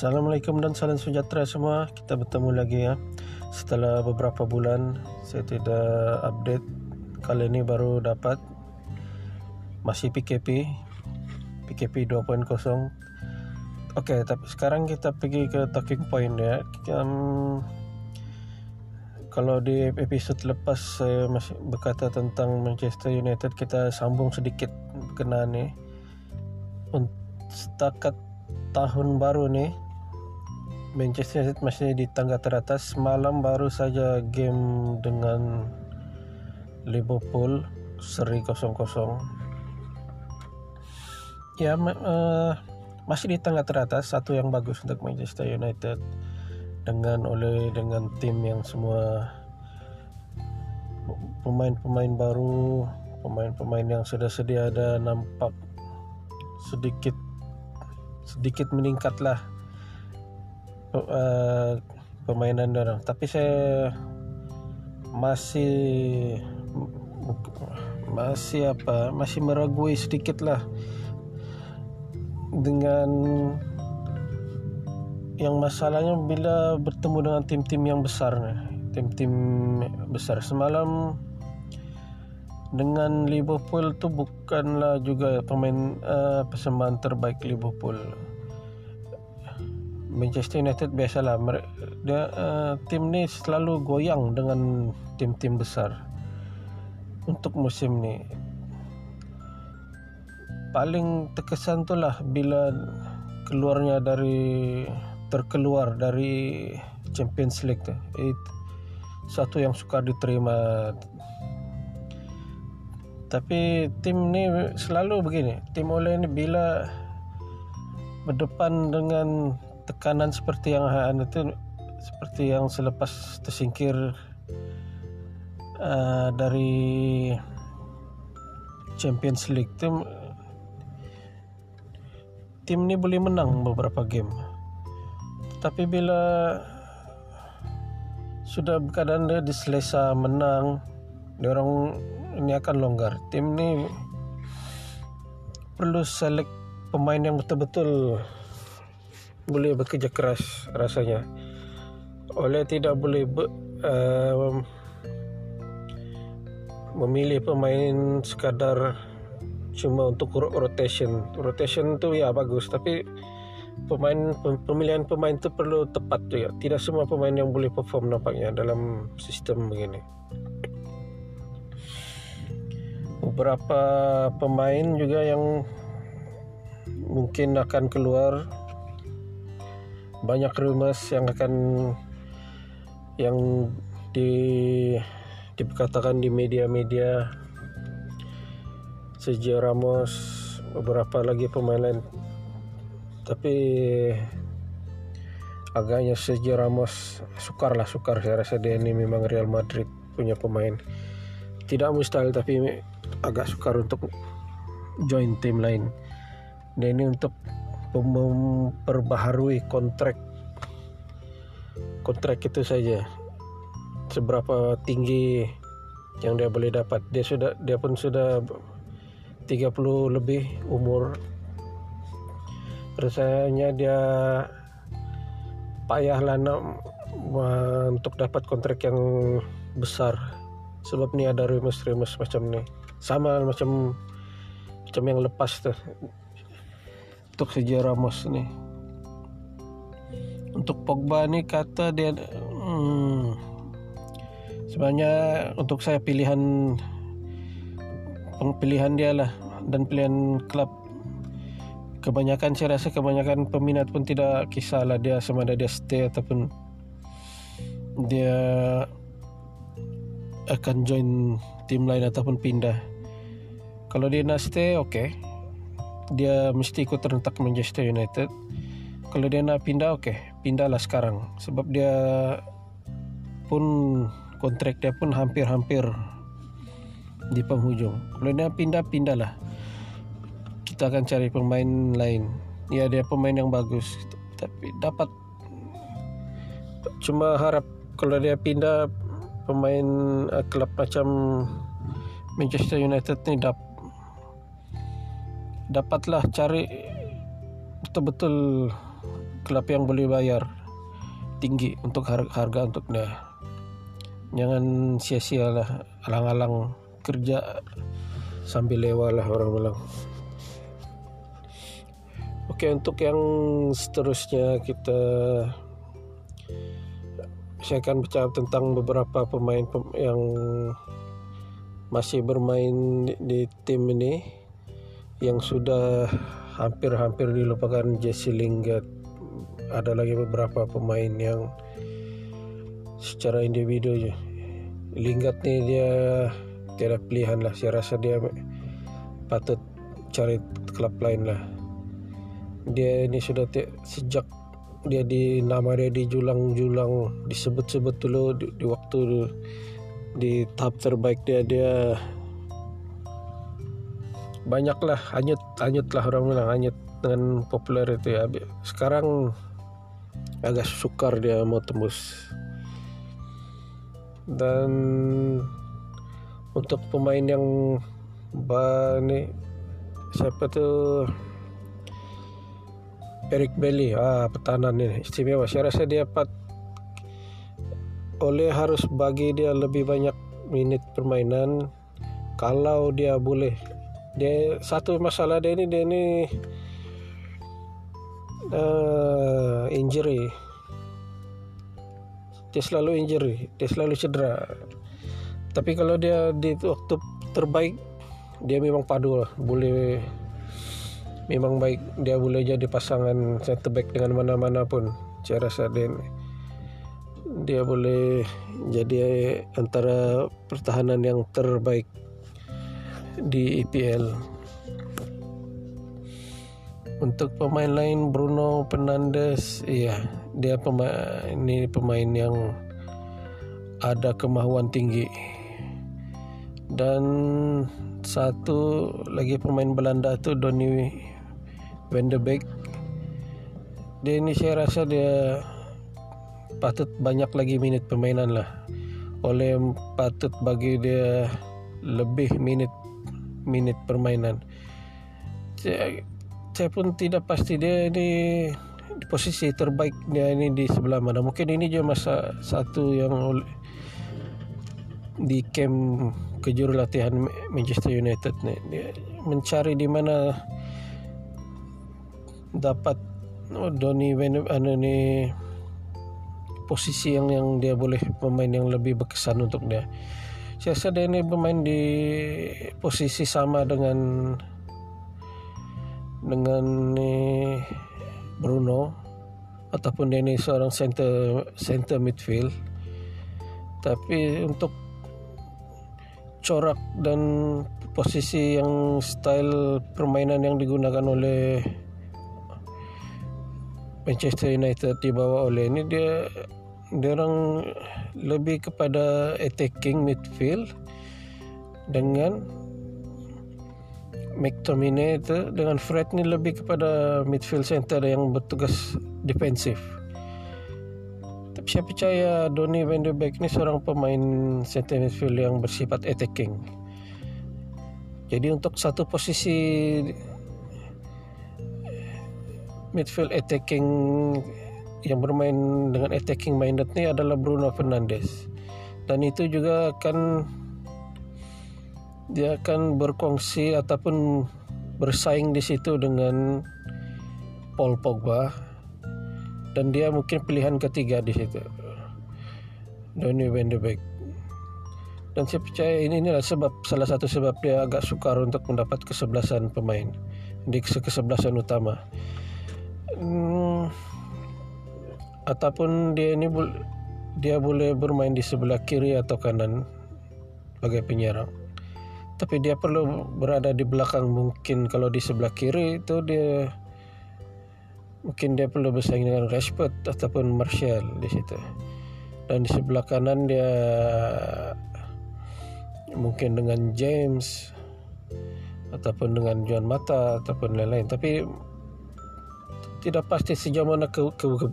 Assalamualaikum dan salam sejahtera semua. Kita bertemu lagi ya. Setelah beberapa bulan saya tidak update. Kali ini baru dapat masih PKP. PKP 2.0. Okey, tapi sekarang kita pergi ke talking point ya. Um, kalau di episod lepas saya masih berkata tentang Manchester United, kita sambung sedikit berkenaan ni. Untuk setakat tahun baru ni Manchester United masih di tangga teratas. Malam baru saja game dengan Liverpool seri 0-0 ya uh, masih di tangga teratas satu yang bagus untuk Manchester United. Dengan oleh dengan tim yang semua pemain-pemain baru pemain-pemain yang sudah sedia ada nampak sedikit sedikit meningkatlah uh, permainan orang. Tapi saya masih masih apa masih meragui sedikit lah dengan yang masalahnya bila bertemu dengan tim-tim yang besar tim-tim besar semalam dengan Liverpool tu bukanlah juga pemain uh, persembahan terbaik Liverpool. Manchester United biasalah dia uh, tim ni selalu goyang dengan tim-tim besar. Untuk musim ni paling terkesan tu lah bila keluarnya dari terkeluar dari Champions League tu. Itu satu yang suka diterima tapi tim ni selalu begini tim oleh ni bila berdepan dengan tekanan seperti yang itu seperti yang selepas tersingkir uh, dari Champions League tim tim ni boleh menang beberapa game tapi bila sudah keadaan dia diselesa menang dia orang ini akan longgar. Tim ni perlu select pemain yang betul-betul boleh bekerja keras rasanya. Oleh tidak boleh be, uh, memilih pemain sekadar cuma untuk rotation. Rotation tu ya bagus tapi pemain pemilihan pemain tu perlu tepat juga. Tidak semua pemain yang boleh perform nampaknya dalam sistem begini beberapa pemain juga yang mungkin akan keluar banyak rumors yang akan yang di dikatakan di media-media. Sergio Ramos beberapa lagi pemain lain. Tapi agaknya Sergio Ramos sukar lah sukar. Saya rasa dia ini memang Real Madrid punya pemain. Tidak mustahil tapi agak sukar untuk join tim lain. Dan ini untuk memperbaharui kontrak. Kontrak itu saja. Seberapa tinggi yang dia boleh dapat. Dia sudah dia pun sudah 30 lebih umur. Rasanya dia payahlah nak untuk dapat kontrak yang besar. Sebab ni ada remus-remus macam ni. Sama macam macam yang lepas tu untuk sejarah Ramos ni untuk Pogba ni kata dia hmm, sebenarnya untuk saya pilihan pilihan dia lah dan pilihan klub kebanyakan saya rasa kebanyakan peminat pun tidak kisahlah dia sama ada dia stay ataupun dia akan join tim lain ataupun pindah. Kalau dia nak stay, okay. Dia mesti ikut rentak Manchester United. Kalau dia nak pindah, okay. Pindahlah sekarang. Sebab dia pun kontrak dia pun hampir-hampir di penghujung. Kalau dia pindah, pindahlah. Kita akan cari pemain lain. Ya, dia pemain yang bagus. Tapi dapat cuma harap kalau dia pindah pemain uh, klub macam Manchester United ni dap dapatlah cari betul-betul klub yang boleh bayar tinggi untuk harga, harga untuk dia. Jangan sia-sia lah alang-alang kerja sambil lewat lah orang bilang oke untuk yang seterusnya kita saya akan bicara tentang beberapa pemain yang masih bermain di tim ini yang sudah hampir-hampir dilupakan Jesse Lingard. Ada lagi beberapa pemain yang secara individu. Lingard ni dia tiada pilihan lah. Saya rasa dia patut cari klub lain lah. Dia ini sudah sejak dia di nama dia dijulang-julang disebut-sebut dulu di, di waktu di tahap terbaik dia dia banyaklah hanyut hanyut lah orang bilang hanyut dengan populer itu ya. Sekarang agak sukar dia mau tembus. Dan untuk pemain yang bani siapa tuh Eric Belly ah petanan ini istimewa. Saya rasa dia pat oleh harus bagi dia lebih banyak minit permainan. Kalau dia boleh dia satu masalah dia ini dia ini uh, injury. Dia selalu injury dia selalu cedera. Tapi kalau dia di waktu terbaik dia memang padu lah. Boleh memang baik. Dia boleh jadi pasangan center back dengan mana-mana pun saya rasa dia dia boleh jadi antara pertahanan yang terbaik di EPL untuk pemain lain Bruno Fernandes iya dia pemain ini pemain yang ada kemahuan tinggi. Dan satu lagi pemain Belanda tu Donny Van de Beek. Dia ini saya rasa dia patut banyak lagi minit permainan lah. Oleh patut bagi dia lebih minit minit permainan. Saya, saya pun tidak pasti dia ini di posisi terbaik dia ini di sebelah mana. Mungkin ini juga masa satu yang di camp kejuru latihan Manchester United nih dia mencari di mana dapat oh, Doni anu ni posisi yang yang dia boleh pemain yang lebih berkesan untuk dia. Dia ini bermain di posisi sama dengan dengan Bruno ataupun dia ini seorang center center midfield. Tapi untuk corak dan posisi yang style permainan yang digunakan oleh Manchester United dibawa oleh ini dia orang lebih kepada attacking midfield dengan McTominay itu dengan Fred ni lebih kepada midfield center yang bertugas defensif. Tapi saya percaya Donny van de Beek ni seorang pemain center midfield yang bersifat attacking. Jadi untuk satu posisi midfield attacking yang bermain dengan attacking minded ni adalah Bruno Fernandes. Dan itu juga akan dia akan berkongsi ataupun bersaing di situ dengan Paul Pogba. Dan dia mungkin pilihan ketiga di situ. Donny van de Beek. Dan saya percaya ini inilah sebab salah satu sebab dia agak sukar untuk mendapat kesebelasan pemain. Di kesebelasan utama. Hmm, ataupun dia ini dia boleh bermain di sebelah kiri atau kanan sebagai penyerang. Tapi dia perlu berada di belakang mungkin kalau di sebelah kiri itu dia mungkin dia perlu bersaing dengan Rashford ataupun Martial di situ. Dan di sebelah kanan dia mungkin dengan James ataupun dengan Juan Mata ataupun lain-lain. Tapi tidak pasti sejauh mana ke, ke, ke,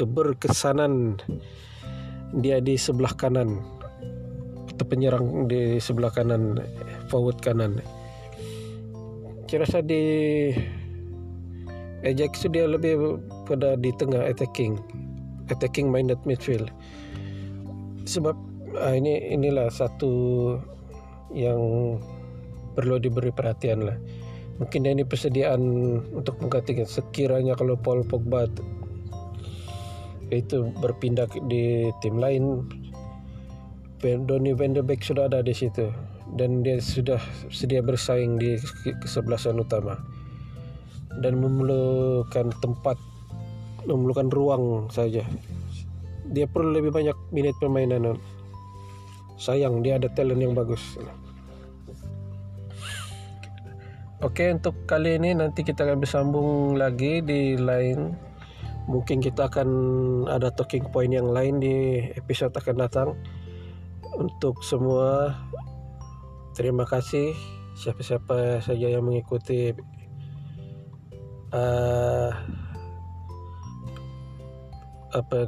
keberkesanan dia di sebelah kanan. Atau penyerang di sebelah kanan forward kanan. Saya rasa di Ajax itu dia lebih pada di tengah attacking. Attacking minded midfield. Sebab ah, ini inilah satu yang perlu diberi perhatian lah. Mungkin ini persediaan untuk menggantikan. Sekiranya kalau Paul Pogba itu berpindah di tim lain. Donny van de Beek sudah ada di situ. Dan dia sudah sedia bersaing di kesebelasan utama. Dan memerlukan tempat memerlukan ruang saja. Dia perlu lebih banyak minit permainan. Sayang dia ada talent yang bagus. Oke untuk kali ini nanti kita akan bersambung lagi di lain mungkin kita akan ada talking point yang lain di episode akan datang. Untuk semua terima kasih. Siapa-siapa saja yang mengikuti uh, apa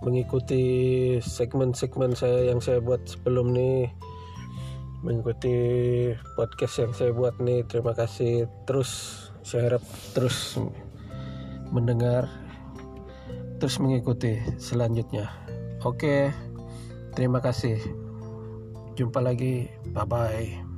mengikuti segmen-segmen saya yang saya buat sebelum nih mengikuti podcast yang saya buat nih terima kasih. Terus saya harap terus mendengar terus mengikuti selanjutnya. Oke terima kasih. Jumpa lagi. Bye bye